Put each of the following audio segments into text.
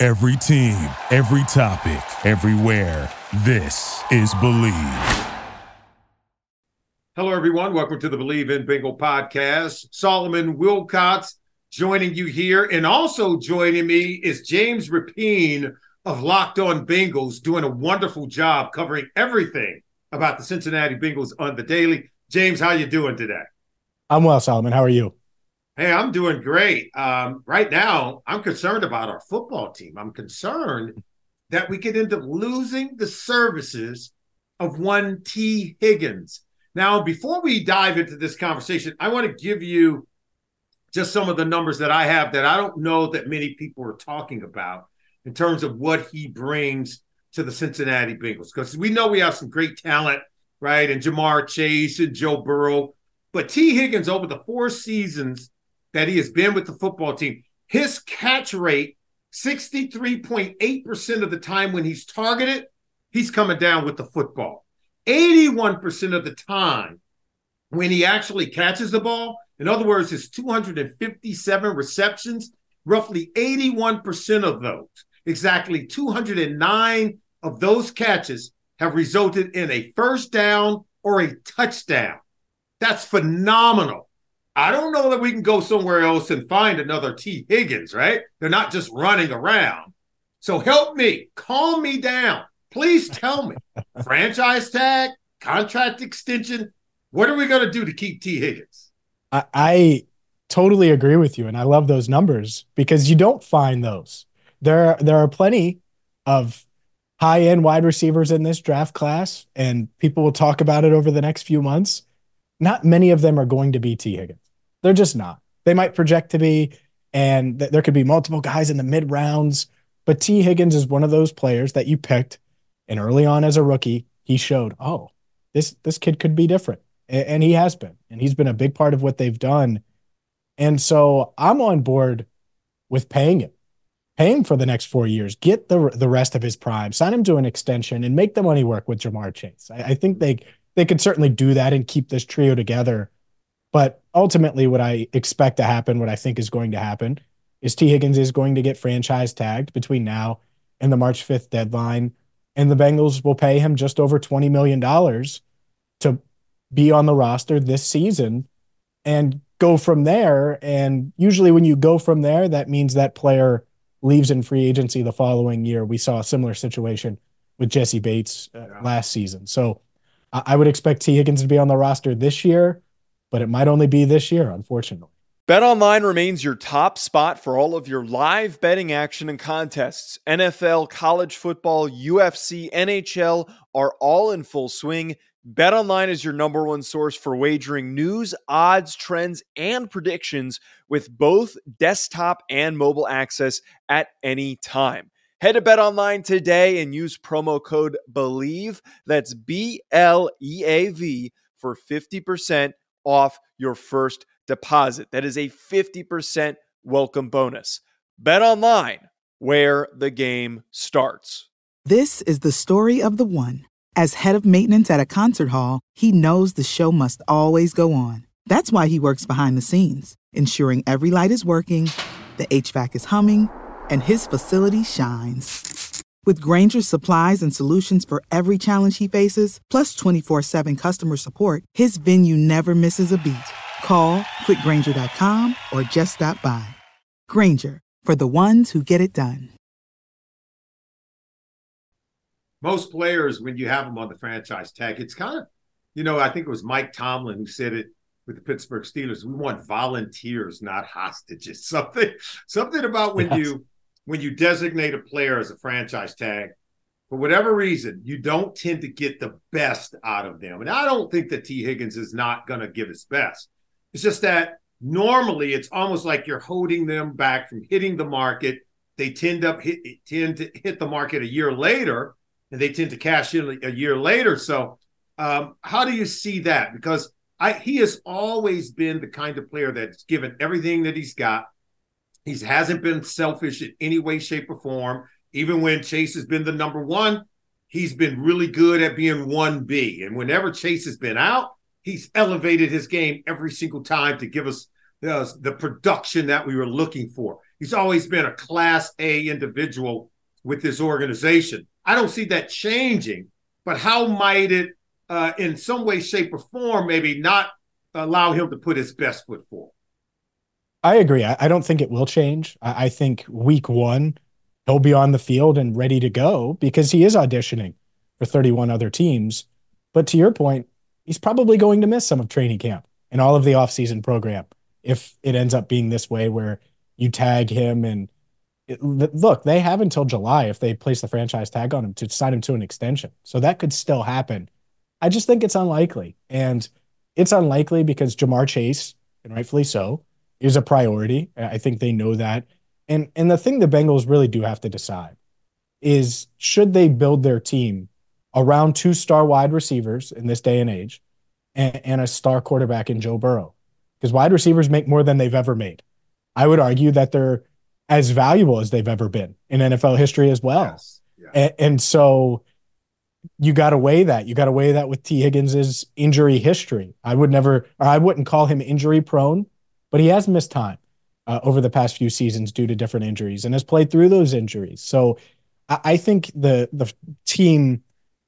Every team, every topic, everywhere. This is Bleav. Hello, everyone. Welcome to the Bleav in Bengal podcast. Solomon Wilcots joining you here. And also joining me is James Rapien of Locked On Bengals, doing a wonderful job covering everything about the Cincinnati Bengals on the daily. James, how you doing today? I'm well, Solomon. How are you? Hey, I'm doing great. Um, right now, I'm concerned about our football team. I'm concerned that we could end up losing the services of one Tee Higgins. Now, before we dive into this conversation, I want to give you just some of the numbers that I have that I don't know that many people are talking about in terms of what he brings to the Cincinnati Bengals. Because we know we have some great talent, right? And Ja'Marr Chase and Joe Burrow. But Tee Higgins, over the four seasons that he has been with the football team, his catch rate, 63.8% of the time when he's targeted, he's coming down with the football. 81% of the time when he actually catches the ball, in other words, his 257 receptions, roughly 81% of those, exactly 209 of those catches have resulted in a first down or a touchdown. That's phenomenal. I don't know that we can go somewhere else and find another Tee Higgins, right? They're not just running around. So help me, calm me down. Please tell me franchise tag, contract extension. What are we going to do to keep Tee Higgins? I, I totally agree with you, and I love those numbers because you don't find those. There, there are plenty of high end wide receivers in this draft class, and people will talk about it over the next few months. Not many of them are going to be Tee Higgins. They're just not. They might project to be, and th- there could be multiple guys in the mid rounds, but Tee Higgins is one of those players that you picked, and early on as a rookie, he showed, oh, this this kid could be different, and, and he has been, and he's been a big part of what they've done. And so I'm on board with paying him pay him for the next four years, get the the rest of his prime, sign him to an extension, and make the money work with Ja'Marr Chase. I, I, think they they could certainly do that and keep this trio together. But ultimately, what I expect to happen, what I think is going to happen, is Tee Higgins is going to get franchise tagged between now and the March 5th deadline. And the Bengals will pay him just over $20 million to be on the roster this season and go from there. And usually, when you go from there, that means that player leaves in free agency the following year. We saw a similar situation with Jessie Bates uh, yeah. last season. So I-, I would expect Tee Higgins to be on the roster this year, but it might only be this year, unfortunately. BetOnline remains your top spot for all of your live betting action and contests. NFL, college football, UFC, NHL are all in full swing BetOnline is your number one source for wagering news, odds, trends, and predictions with both desktop and mobile access at any time. Head to BetOnline today and use promo code BLEAV, that's B L E A V, for 50% off your first deposit. That is a 50% welcome bonus. Bet online, where the game starts. This is the story of the one. As head of maintenance at a concert hall, he knows the show must always go on. That's why he works behind the scenes, ensuring every light is working, the HVAC is humming, and his facility shines. With Grainger's supplies and solutions for every challenge he faces, plus 24 7 customer support, his venue never misses a beat. Call clickgrainger.com or just stop by. Grainger, for the ones who get it done most players, when you have them on the franchise tag, it's kind of, you know, I think it was Mike Tomlin who said it with the Pittsburgh Steelers. We want volunteers, not hostages. Something, something about when yes. you when you designate a player as a franchise tag, for whatever reason, you don't tend to get the best out of them. And I don't think that Tee Higgins is not going to give his best. It's just that normally it's almost like you're holding them back from hitting the market they tend up hit, tend to hit the market a year later, and they tend to cash in a year later. So, um, how do you see that? Because I he has always been the kind of player that's given everything that he's got. He hasn't been selfish in any way, shape, or form. Even when Chase has been the number one, he's been really good at being 1B. And whenever Chase has been out, he's elevated his game every single time to give us the, the production that we were looking for. He's always been a class A individual with this organization. I don't see that changing, but how might it, uh, in some way, shape, or form, maybe not allow him to put his best foot forward? I agree. I, I don't think it will change. I, I think week one, he'll be on the field and ready to go because he is auditioning for 31 other teams. But to your point, he's probably going to miss some of training camp and all of the offseason program if it ends up being this way where you tag him and it, look, they have until July if they place the franchise tag on him to sign him to an extension. So that could still happen. I just think it's unlikely. And it's unlikely because Ja'Marr Chase, and rightfully so, is a priority. I think they know that. And and the thing the Bengals really do have to decide is should they build their team around two star wide receivers in this day and age and, and a star quarterback in Joe Burrow? Because wide receivers make more than they've ever made. I would argue that they're as valuable as they've ever been in NFL history as well. Yes. Yeah. And, and so you got to weigh that. You got to weigh that with Tee Higgins's injury history. I would never, or I wouldn't call him injury prone, but he has missed time uh, over the past few seasons due to different injuries and has played through those injuries. So I, I think the the team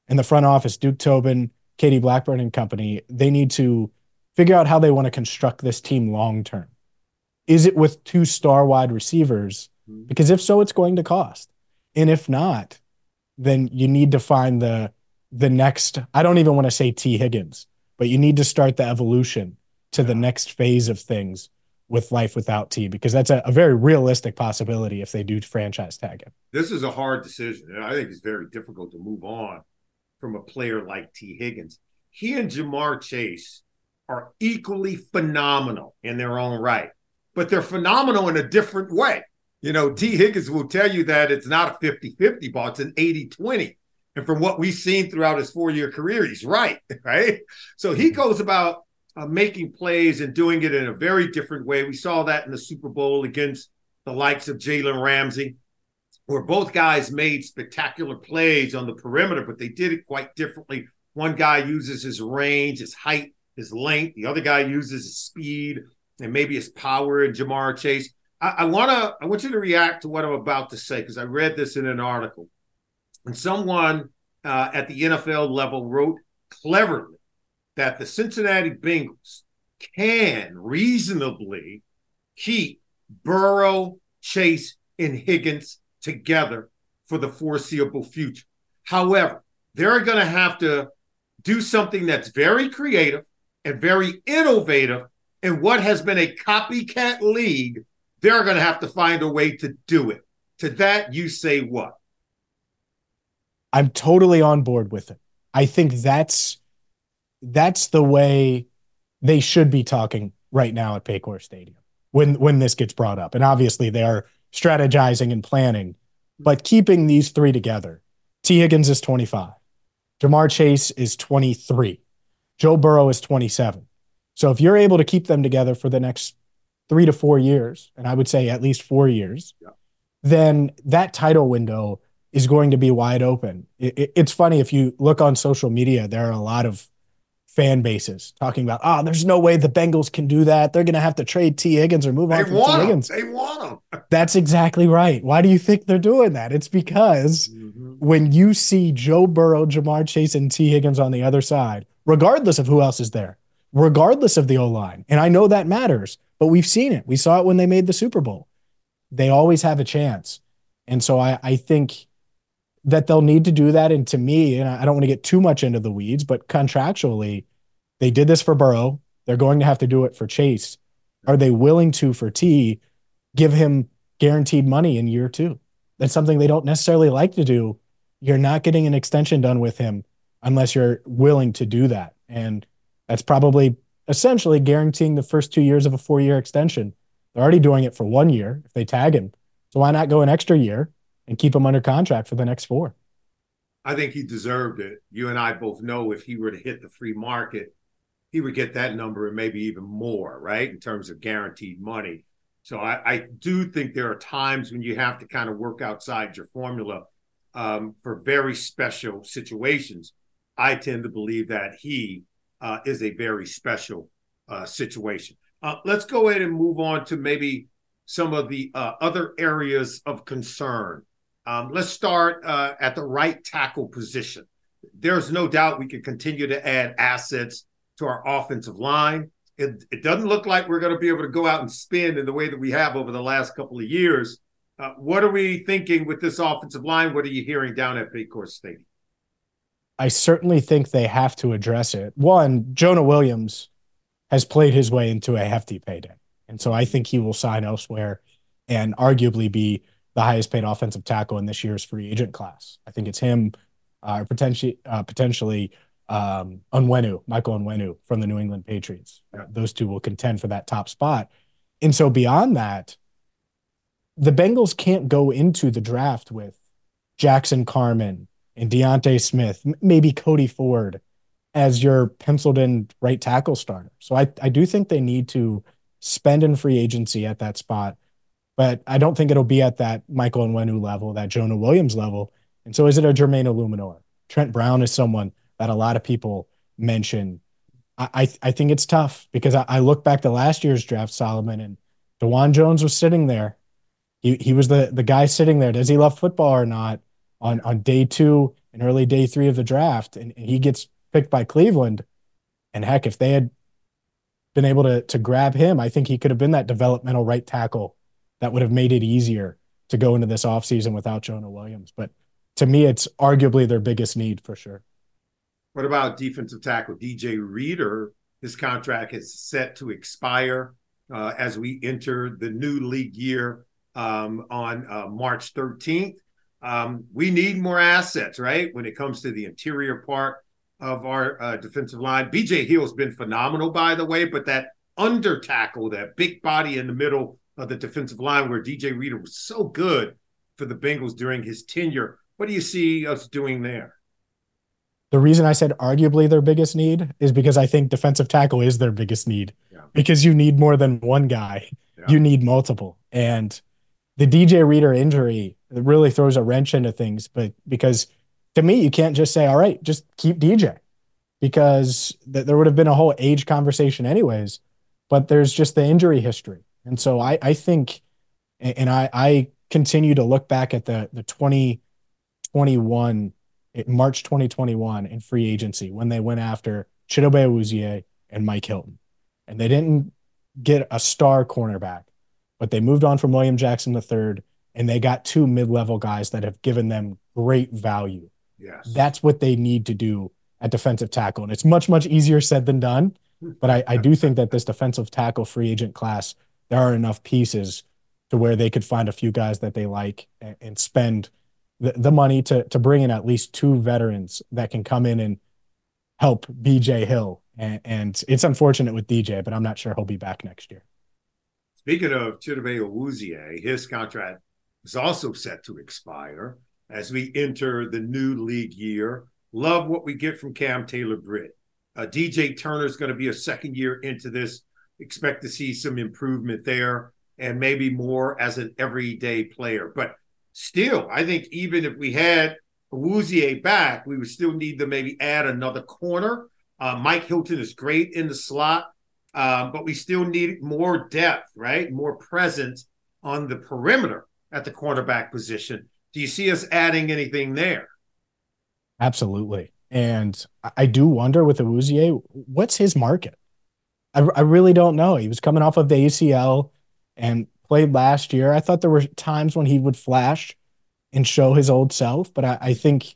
and the front office, Duke Tobin, Katie Blackburn and company, they need to figure out how they want to construct this team long term. Is it with two star wide receivers? Mm-hmm. Because if so, it's going to cost. And if not, then you need to find the the next. I don't even want to say Tee Higgins, but you need to start the evolution to the next phase of things with life without T because that's a, a, very realistic possibility if they do franchise tag him. This is a hard decision. And I think it's very difficult to move on from a player like Tee Higgins. He and Ja'Marr Chase are equally phenomenal in their own right, but they're phenomenal in a different way. You know, Tee Higgins will tell you that it's not a 50 50 ball, it's an 80 20. And from what we've seen throughout his four year career, he's right, right? So he mm-hmm. goes about uh, making plays and doing it in a very different way. We saw that in the Super Bowl against the likes of Jalen Ramsey, where both guys made spectacular plays on the perimeter, but they did it quite differently. One guy uses his range, his height, his length. The other guy uses his speed and maybe his power and Ja'Marr Chase. I, I wanna I want you to react to what I'm about to say because I read this in an article. And someone uh, at the NFL level wrote cleverly that the Cincinnati Bengals can reasonably keep Burrow, Chase, and Higgins together for the foreseeable future. However, they're going to have to do something that's very creative and very innovative in what has been a copycat league. They're going to have to find a way to do it. To that, you say what? I'm totally on board with it. I think that's that's the way they should be talking right now at Paycor Stadium when when this gets brought up. And obviously they are strategizing and planning, but keeping these three together. Tee Higgins is 25. Ja'Marr Chase is 23. Joe Burrow is 27. So if you're able to keep them together for the next three to four years, and I would say at least four years, yeah. then that title window is going to be wide open. It, it, it's funny if you look on social media, there are a lot of fan bases talking about, oh, there's no way the Bengals can do that. They're going to have to trade Tee Higgins or move on from Tee Higgins. They want him. That's exactly right. Why do you think they're doing that? It's because mm-hmm. when you see Joe Burrow, Ja'Marr Chase, and Tee Higgins on the other side, regardless of who else is there, regardless of the O line, and I know that matters, but we've seen it. We saw it when they made the Super Bowl. They always have a chance. And so I, I think that they'll need to do that. And to me, and I don't want to get too much into the weeds, but contractually, they did this for Burrow. They're going to have to do it for Chase. Are they willing to, for T, give him guaranteed money in year two? That's something they don't necessarily like to do. You're not getting an extension done with him unless you're willing to do that. And that's probably essentially guaranteeing the first two years of a four year extension. They're already doing it for one year if they tag him. So why not go an extra year and keep him under contract for the next four? I think he deserved it. You and I both know if he were to hit the free market, he would get that number and maybe even more, right? In terms of guaranteed money. So I, I do think there are times when you have to kind of work outside your formula um, for very special situations. I tend to believe that he uh, is a very special uh, situation. Uh, let's go ahead and move on to maybe some of the uh, other areas of concern. Um, let's start uh, at the right tackle position. There's no doubt we can continue to add assets to our offensive line. It, it doesn't look like we're going to be able to go out and spin in the way that we have over the last couple of years. Uh, what are we thinking with this offensive line? What are you hearing down at Paycor Stadium? I certainly think they have to address it. One, Jonah Williams has played his way into a hefty payday. And so I think he will sign elsewhere and arguably be the highest paid offensive tackle in this year's free agent class. I think it's him, uh, potentially, uh, potentially um, Onwenu, Michael Onwenu from the New England Patriots. Uh, those two will contend for that top spot. And so beyond that, the Bengals can't go into the draft with Jackson Carman and D'Ante Smith, maybe Cody Ford as your penciled in right tackle starter. So I, I do think they need to spend in free agency at that spot, but I don't think it'll be at that Michael Onwenu level, that Jonah Williams level. And so is it a Jermaine Eluemunor? Trent Brown is someone that a lot of people mention. I, I, I think it's tough because I, I look back to last year's draft, Solomon, and Dawand Jones was sitting there. He, he was the, the guy sitting there. Does he love football or not? On, on day two and early day three of the draft, and, and he gets picked by Cleveland. And heck, if they had been able to to grab him, I think he could have been that developmental right tackle that would have made it easier to go into this offseason without Jonah Williams. But to me, it's arguably their biggest need for sure. What about defensive tackle DJ Reader? His contract is set to expire uh, as we enter the new league year um, on uh, March 13th. Um, we need more assets, right? When it comes to the interior part of our uh, defensive line. BJ Hill's been phenomenal, by the way, but that under tackle, that big body in the middle of the defensive line where DJ Reader was so good for the Bengals during his tenure. What do you see us doing there? The reason I said arguably their biggest need is because I think defensive tackle is their biggest need yeah. because you need more than one guy. Yeah. You need multiple. And the DJ Reader injury really throws a wrench into things, but because to me, you can't just say, all right, just keep DJ because th- there would have been a whole age conversation anyways. But there's just the injury history. And so I, I think, and I, I continue to look back at the, the 2021, eh, March 2021 in free agency when they went after Chidobe Awuzie and Mike Hilton. And they didn't get a star cornerback, but they moved on from William Jackson III and they got two mid level guys that have given them great value Yes. That's what they need to do at defensive tackle. And it's much, much easier said than done. But I, I do think that this defensive tackle free agent class, there are enough pieces to where they could find a few guys that they like and, and spend the, the money to, to bring in at least two veterans that can come in and help BJ Hill. And, and it's unfortunate with DJ, but I'm not sure he'll be back next year. Speaking of Chidobe Awuzie, his contract is also set to expire as we enter the new league year. Love what we get from Cam Taylor Britt. Uh, DJ Turner is going to be a second year into this. Expect to see some improvement there and maybe more as an everyday player. But still, I think even if we had Awuzie back, we would still need to maybe add another corner. Uh, Mike Hilton is great in the slot, um, but we still need more depth, right? More presence on the perimeter at the cornerback position. Do you see us adding anything there? Absolutely. And I do wonder with Awuzie, what's his market? I, I really don't know. He was coming off of the ACL and played last year. I thought there were times when he would flash and show his old self, but I, I think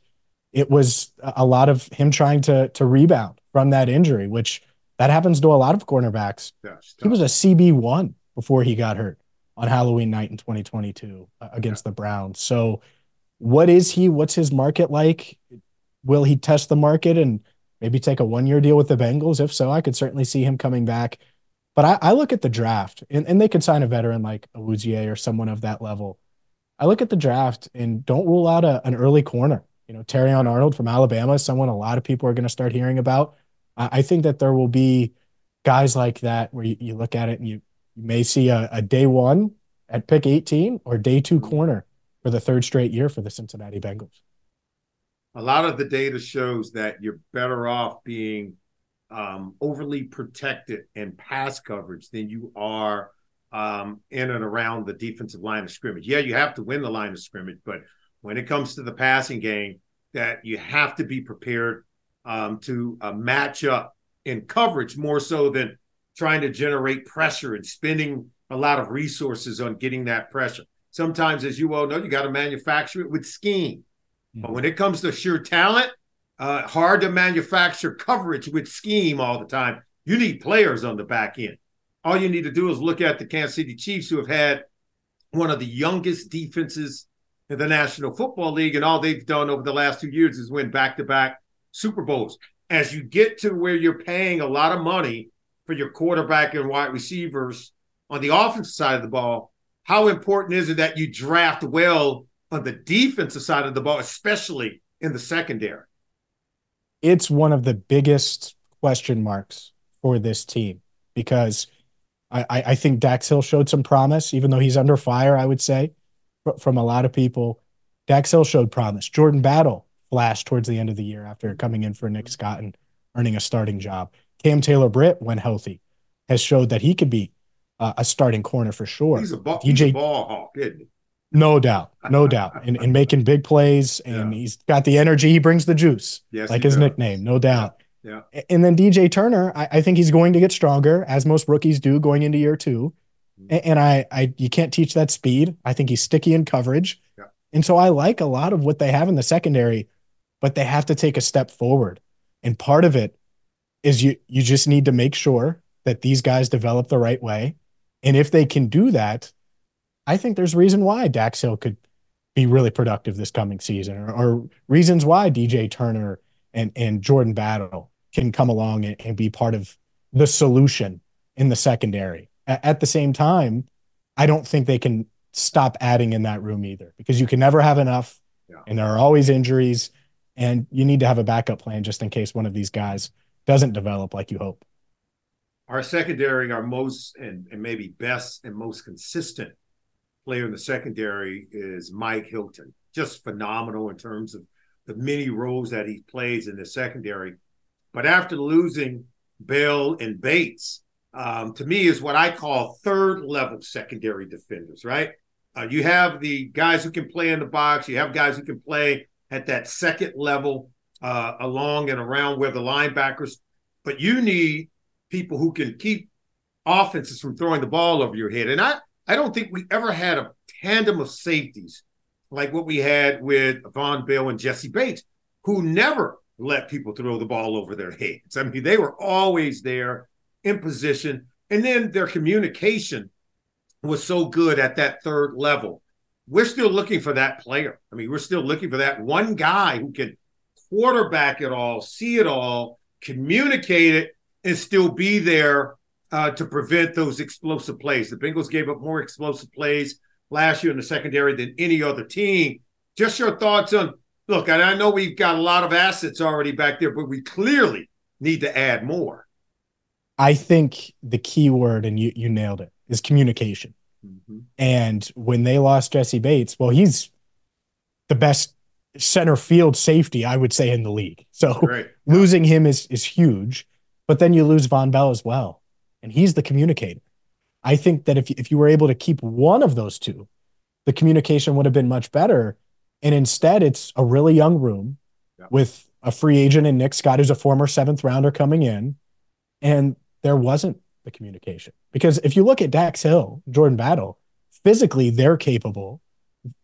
it was a lot of him trying to to rebound from that injury, which that happens to a lot of cornerbacks. he was a CB one before he got hurt on Halloween night in 2022 uh, against yeah. the Browns. So, what is he? What's his market like? Will he test the market and maybe take a one year deal with the Bengals? If so, I could certainly see him coming back. But I, I look at the draft, and, and they could sign a veteran like Awuzie or someone of that level. I look at the draft and don't rule out a, an early corner. You know, Terrion Arnold from Alabama, is someone a lot of people are going to start hearing about. I, I think that there will be guys like that where you, you look at it and you, you may see a, a day one at pick 18 or day two corner for the third straight year for the Cincinnati Bengals. A lot of the data shows that you're better off being um, overly protected in pass coverage than you are um, in and around the defensive line of scrimmage. Yeah, you have to win the line of scrimmage, but when it comes to the passing game, that you have to be prepared um, to uh, match up in coverage more so than trying to generate pressure and spending a lot of resources on getting that pressure. Sometimes, as you all know, you got to manufacture it with scheme. Mm-hmm. But when it comes to sheer talent, uh, hard to manufacture coverage with scheme all the time. You need players on the back end. All you need to do is look at the Kansas City Chiefs, who have had one of the youngest defenses in the National Football League, and all they've done over the last two years is win back to back Super Bowls. As you get to where you're paying a lot of money for your quarterback and wide receivers on the offensive side of the ball, how important is it that you draft well on the defensive side of the ball, especially in the secondary? It's one of the biggest question marks for this team because I, I think Dax Hill showed some promise, even though he's under fire, I would say, from a lot of people. Dax Hill showed promise. Jordan Battle flashed towards the end of the year after coming in for Nick Scott and earning a starting job. Cam Taylor Britt, when healthy, has showed that he could be uh, a starting corner for sure. He's a, ball, DJ, he's a ball hawk, isn't he? No doubt, no doubt, and, and making big plays, and yeah. he's got the energy. He brings the juice, yes, like his does. nickname, no doubt. Yeah. And then DJ Turner, I, I, think he's going to get stronger, as most rookies do going into year 2 mm-hmm. and, and, I, I, you can't teach that speed. I think he's sticky in coverage, yeah. and so I like a lot of what they have in the secondary, but they have to take a step forward. And part of it is you, you just need to make sure that these guys develop the right way, and if they can do that, I think there's reason why Dax Hill could be really productive this coming season, or, or reasons why DJ Turner and and Jordan Battle can come along and, and be part of the solution in the secondary. A- at the same time, I don't think they can stop adding in that room either because you can never have enough yeah. and there are always injuries and you need to have a backup plan just in case one of these guys doesn't develop like you hope. Our secondary, our most and, and maybe best and most consistent player in the secondary is Mike Hilton. Just phenomenal in terms of the many roles that he plays in the secondary. But after losing Bell and Bates, um, to me is what I call third level secondary defenders, right? Uh, you have the guys who can play in the box, you have guys who can play at that second level uh, along and around where the linebackers, but you need people who can keep offenses from throwing the ball over your head. And I, I don't think we ever had a tandem of safeties like what we had with Vonn Bell and Jessie Bates, who never let people throw the ball over their heads. I mean, they were always there in position. And then their communication was so good at that third level. We're still looking for that player. I mean, we're still looking for that one guy who can quarterback it all, see it all, communicate it, and still be there uh, to prevent those explosive plays. The Bengals gave up more explosive plays last year in the secondary than any other team. Just your thoughts on look, and I know we've got a lot of assets already back there, but we clearly need to add more. I think the key word, and you you nailed it, is communication. Mm-hmm. And when they lost Jessie Bates, well, he's the best center field safety, I would say, in the league. So losing him is is huge. But then you lose Vonn Bell as well. And he's the communicator. I think that if if you were able to keep one of those two, the communication would have been much better. And instead, it's a really young room yeah. with a free agent and Nick Scott, who's a former seventh rounder coming in. And there wasn't the communication. Because if you look at Dax Hill, Jordan Battle, physically, they're capable,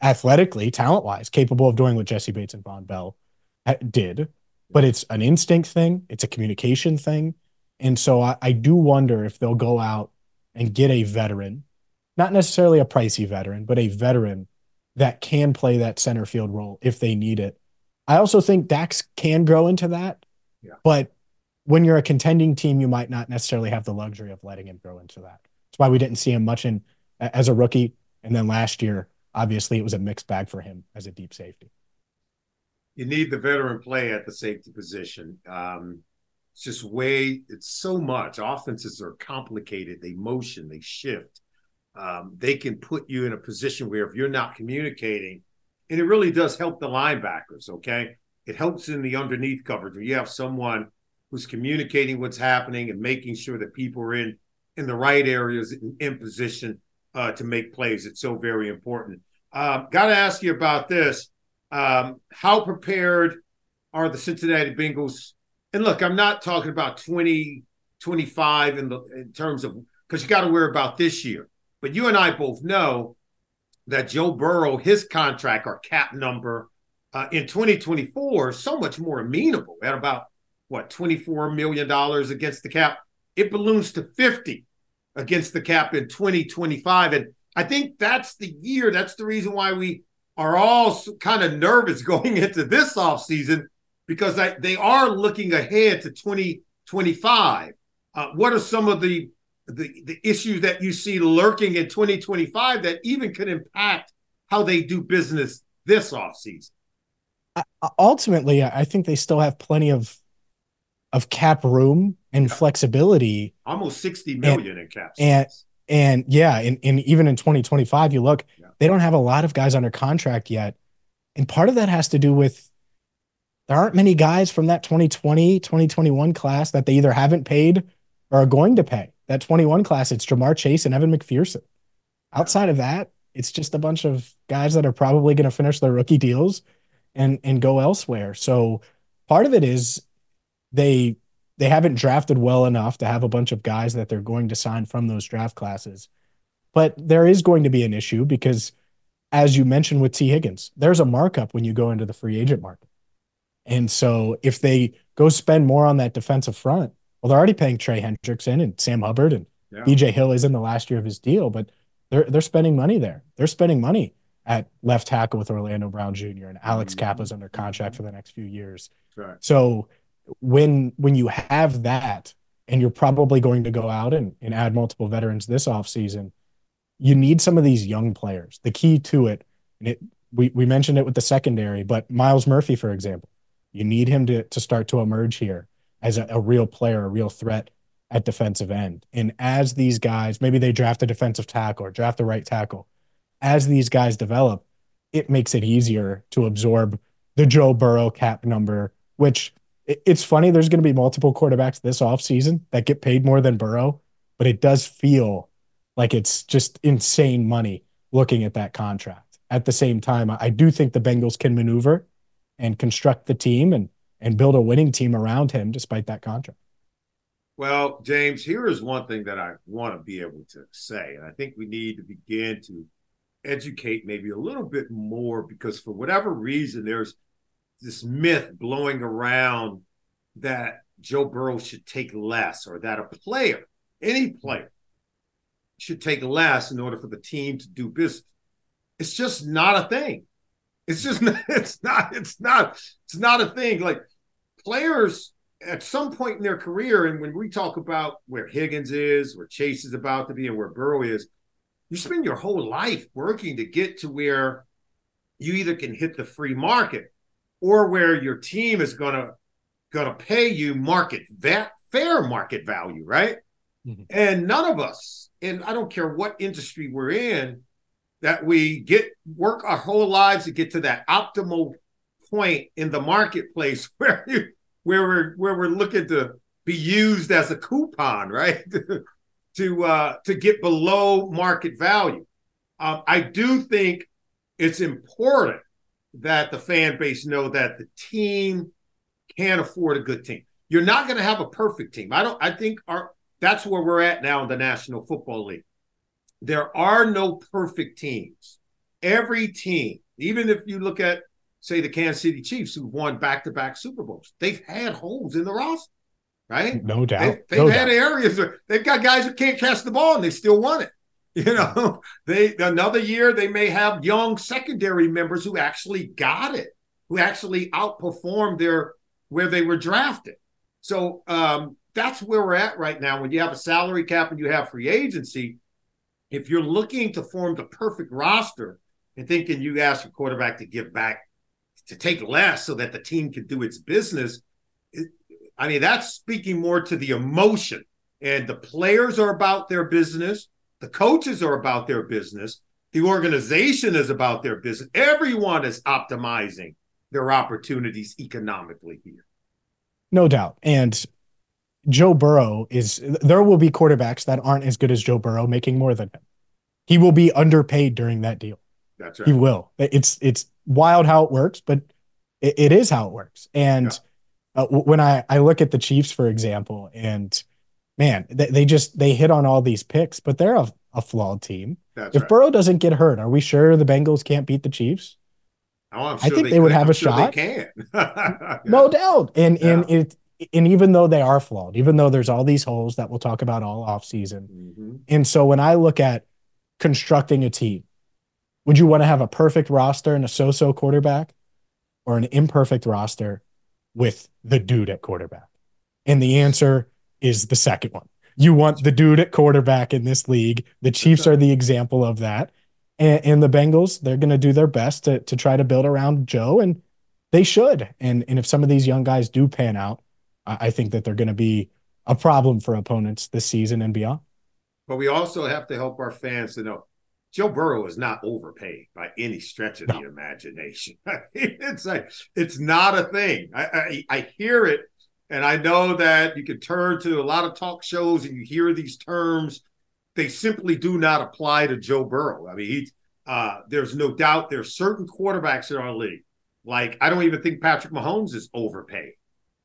athletically, talent wise, capable of doing what Jessie Bates and Vonn Bell uh, did. But it's an instinct thing, it's a communication thing. And so I, I do wonder if they'll go out and get a veteran, not necessarily a pricey veteran, but a veteran that can play that center field role if they need it. I also think Dax can grow into that. Yeah. But when you're a contending team, you might not necessarily have the luxury of letting him grow into that. That's why we didn't see him much in as a rookie. And then last year, obviously it was a mixed bag for him as a deep safety. You need the veteran play at the safety position. Um, just way, it's so much. Offenses are complicated. They motion, they shift. Um, they can put you in a position where if you're not communicating, and it really does help the linebackers, okay? It helps in the underneath coverage where you have someone who's communicating what's happening and making sure that people are in in the right areas in, in position uh, to make plays. It's so very important. Um, Got to ask you about this. Um, how prepared are the Cincinnati Bengals? And look, I'm not talking about 20, 25 in the in terms of because you got to worry about this year. But you and I both know that Joe Burrow, his contract or cap number uh, in 2024 is so much more amenable at about what 24 million dollars against the cap. It balloons to 50 against the cap in 2025, and I think that's the year. That's the reason why we are all kind of nervous going into this offseason because I, they are looking ahead to 2025. Uh, what are some of the, the the issues that you see lurking in 2025 that even could impact how they do business this offseason? ultimately, I think they still have plenty of of cap room and yeah. flexibility. Almost 60 million and, in cap. And and yeah, and, and even in 2025, you look, yeah. they don't have a lot of guys under contract yet. And part of that has to do with there aren't many guys from that 2020, 2021 class that they either haven't paid or are going to pay. That 21 class, it's Ja'Marr Chase and Evan McPherson. Outside of that, it's just a bunch of guys that are probably going to finish their rookie deals and and go elsewhere. So part of it is they they haven't drafted well enough to have a bunch of guys that they're going to sign from those draft classes. But there is going to be an issue because as you mentioned with Tee Higgins, there's a markup when you go into the free agent market. And so if they go spend more on that defensive front, well, they're already paying Trey Hendrickson and Sam Hubbard and yeah. BJ Hill is in the last year of his deal, but they're they're spending money there. They're spending money at left tackle with Orlando Brown Jr. and Alex mm-hmm. Cappa's under contract for the next few years. Right. So when when you have that and you're probably going to go out and, and add multiple veterans this offseason, you need some of these young players. The key to it, and it we, we mentioned it with the secondary, but Myles Murphy, for example, you need him to, to start to emerge here as a, a real player, a real threat at defensive end. And as these guys, maybe they draft a defensive tackle or draft a right tackle, as these guys develop, it makes it easier to absorb the Joe Burrow cap number, which it's funny. There's going to be multiple quarterbacks this offseason that get paid more than Burrow, but it does feel like it's just insane money looking at that contract. At the same time, I do think the Bengals can maneuver and construct the team and and build a winning team around him despite that contract. Well, James, here is one thing that I want to be able to say, and I think we need to begin to educate maybe a little bit more because for whatever reason there's this myth blowing around that Joe Burrow should take less or that a player, any player, should take less in order for the team to do business. It's just not a thing. It's just it's not, it's not, it's not a thing. Like players at some point in their career, and when we talk about where Higgins is, where Chase is about to be, and where Burrow is, you spend your whole life working to get to where you either can hit the free market or where your team is going to going to pay you market that fair market value, right? Mm-hmm. And none of us, and I don't care what industry we're in, that we get work our whole lives to get to that optimal point in the marketplace where you, where we're where we're looking to be used as a coupon, right? to uh, to get below market value. Um, I do think it's important that the fan base know that the team can't afford a good team. You're not going to have a perfect team. I don't. I think our that's where we're at now in the National Football League. There are no perfect teams. Every team, even if you look at say the Kansas City Chiefs, who've won back-to-back Super Bowls, they've had holes in the roster right? No doubt. They, have no had doubt. areas where they've got guys who can't catch the ball and they still won it. You know, they another year they may have young secondary members who actually got it, who actually outperformed their where they were drafted. So um, that's where we're at right now. When you have a salary cap and you have free agency, if you're looking to form the perfect roster, and thinking you ask a quarterback to give back, to take less so that the team can do its business. I mean, that's speaking more to the emotion. And the players are about their business, the coaches are about their business, the organization is about their business. Everyone is optimizing their opportunities economically here. No doubt. And Joe Burrow is there will be quarterbacks that aren't as good as Joe Burrow making more than him. He will be underpaid during that deal. That's right. He will. It's it's wild how it works, but it, it is how it works. And yeah. uh, when I I look at the Chiefs, for example, and man, they, they just they hit on all these picks, but they're a, a flawed team. That's if right. Burrow doesn't get hurt, are we sure the Bengals can't beat the Chiefs? Oh, sure i think they, they would have I'm a sure shot. They can. yeah. No doubt. And yeah. and it and even though they are flawed, even though there's all these holes that we'll talk about all off season. Mm-hmm. And so when I look at constructing a team, would you want to have a perfect roster and a so-so quarterback or an imperfect roster with the dude at quarterback? And the answer is the second one. You want the dude at quarterback in this league. The Chiefs are the example of that. And, and the Bengals, they're going to do their best to, to try to build around Joe, and they should. And, and if some of these young guys do pan out, I, think that they're going to be a problem for opponents this season and beyond. But we also have to help our fans to know Joe Burrow is not overpaid by any stretch of no. the imagination. it's like it's not a thing. I, I, I hear it, and I know that you can turn to a lot of talk shows and you hear these terms. They simply do not apply to Joe Burrow. I mean, he, uh, there's no doubt there's certain quarterbacks in our league. Like I don't even think Patrick Mahomes is overpaid.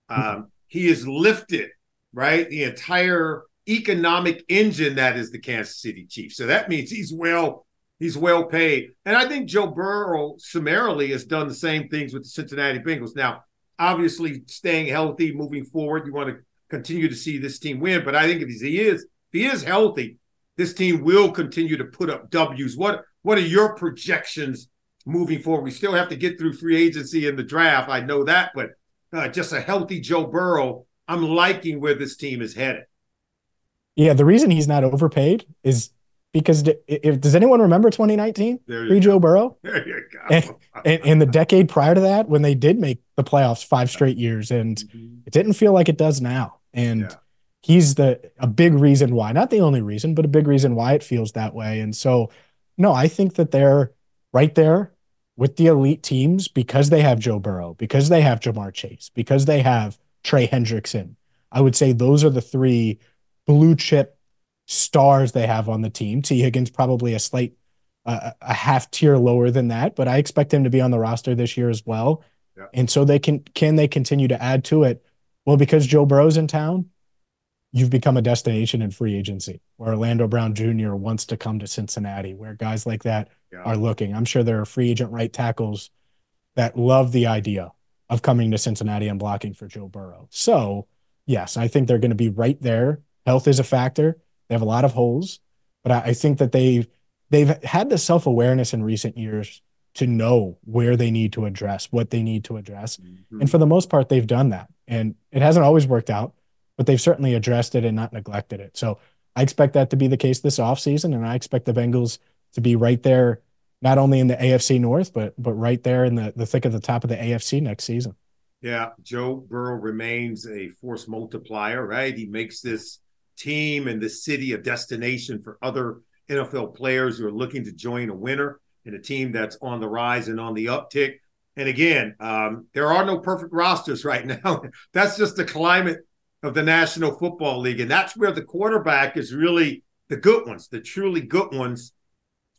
Um, he has lifted right the entire economic engine that is the Kansas City Chiefs. So that means he's well he's well paid. And I think Joe Burrow summarily has done the same things with the Cincinnati Bengals. Now, obviously staying healthy moving forward, you want to continue to see this team win, but I think if he is if he is healthy, this team will continue to put up W's. What what are your projections moving forward? We still have to get through free agency and the draft. I know that, but uh, just a healthy Joe Burrow, I'm liking where this team is headed. Yeah, the reason he's not overpaid is because if, does anyone remember 2019 pre Joe Burrow? There you go. And, and, and, the decade prior to that, when they did make the playoffs five straight years, and mm-hmm. it didn't feel like it does now. And yeah. he's the a big reason why, not the only reason, but a big reason why it feels that way. And so, no, I think that they're right there with the elite teams because they have Joe Burrow, because they have Ja'Marr Chase, because they have Trey Hendrickson. I would say those are the three blue chip stars they have on the team. Tee Higgins probably a slight uh, a half tier lower than that, but I expect him to be on the roster this year as well. Yeah. And so they can can they continue to add to it? Well, because Joe Burrow's in town, you've become a destination in free agency. Where Orlando Brown Jr. wants to come to Cincinnati, where guys like that yeah. are looking. I'm sure there are free agent right tackles that love the idea of coming to Cincinnati and blocking for Joe Burrow. So, yes, I think they're going to be right there. Health is a factor. They have a lot of holes, but I, I think that they've they've had the self awareness in recent years to know where they need to address, what they need to address, mm-hmm. and for the most part, they've done that. And it hasn't always worked out, but they've certainly addressed it and not neglected it. So I expect that to be the case this offseason, and I expect the Bengals to be right there, not only in the AFC North, but but right there in the, the thick of the top of the AFC next season. Yeah, Joe Burrow remains a force multiplier, right? He makes this team and the city a destination for other NFL players who are looking to join a winner in a team that's on the rise and on the uptick. And again, um, there are no perfect rosters right now. that's just the climate of the National Football League. And that's where the quarterback is really the good ones, the truly good ones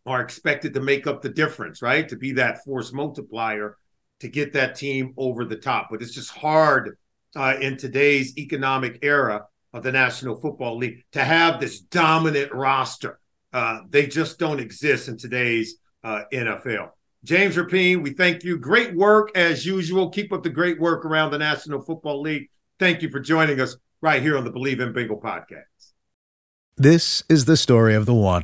are expected to make up the difference, right? To be that force multiplier to get that team over the top. But it's just hard uh, in today's economic era of the National Football League to have this dominant roster. Uh, they just don't exist in today's uh, NFL. James Rapien, we thank you. Great work as usual. Keep up the great work around the National Football League. Thank you for joining us right here on the Bleav in Bengal podcast. This is the story of the one.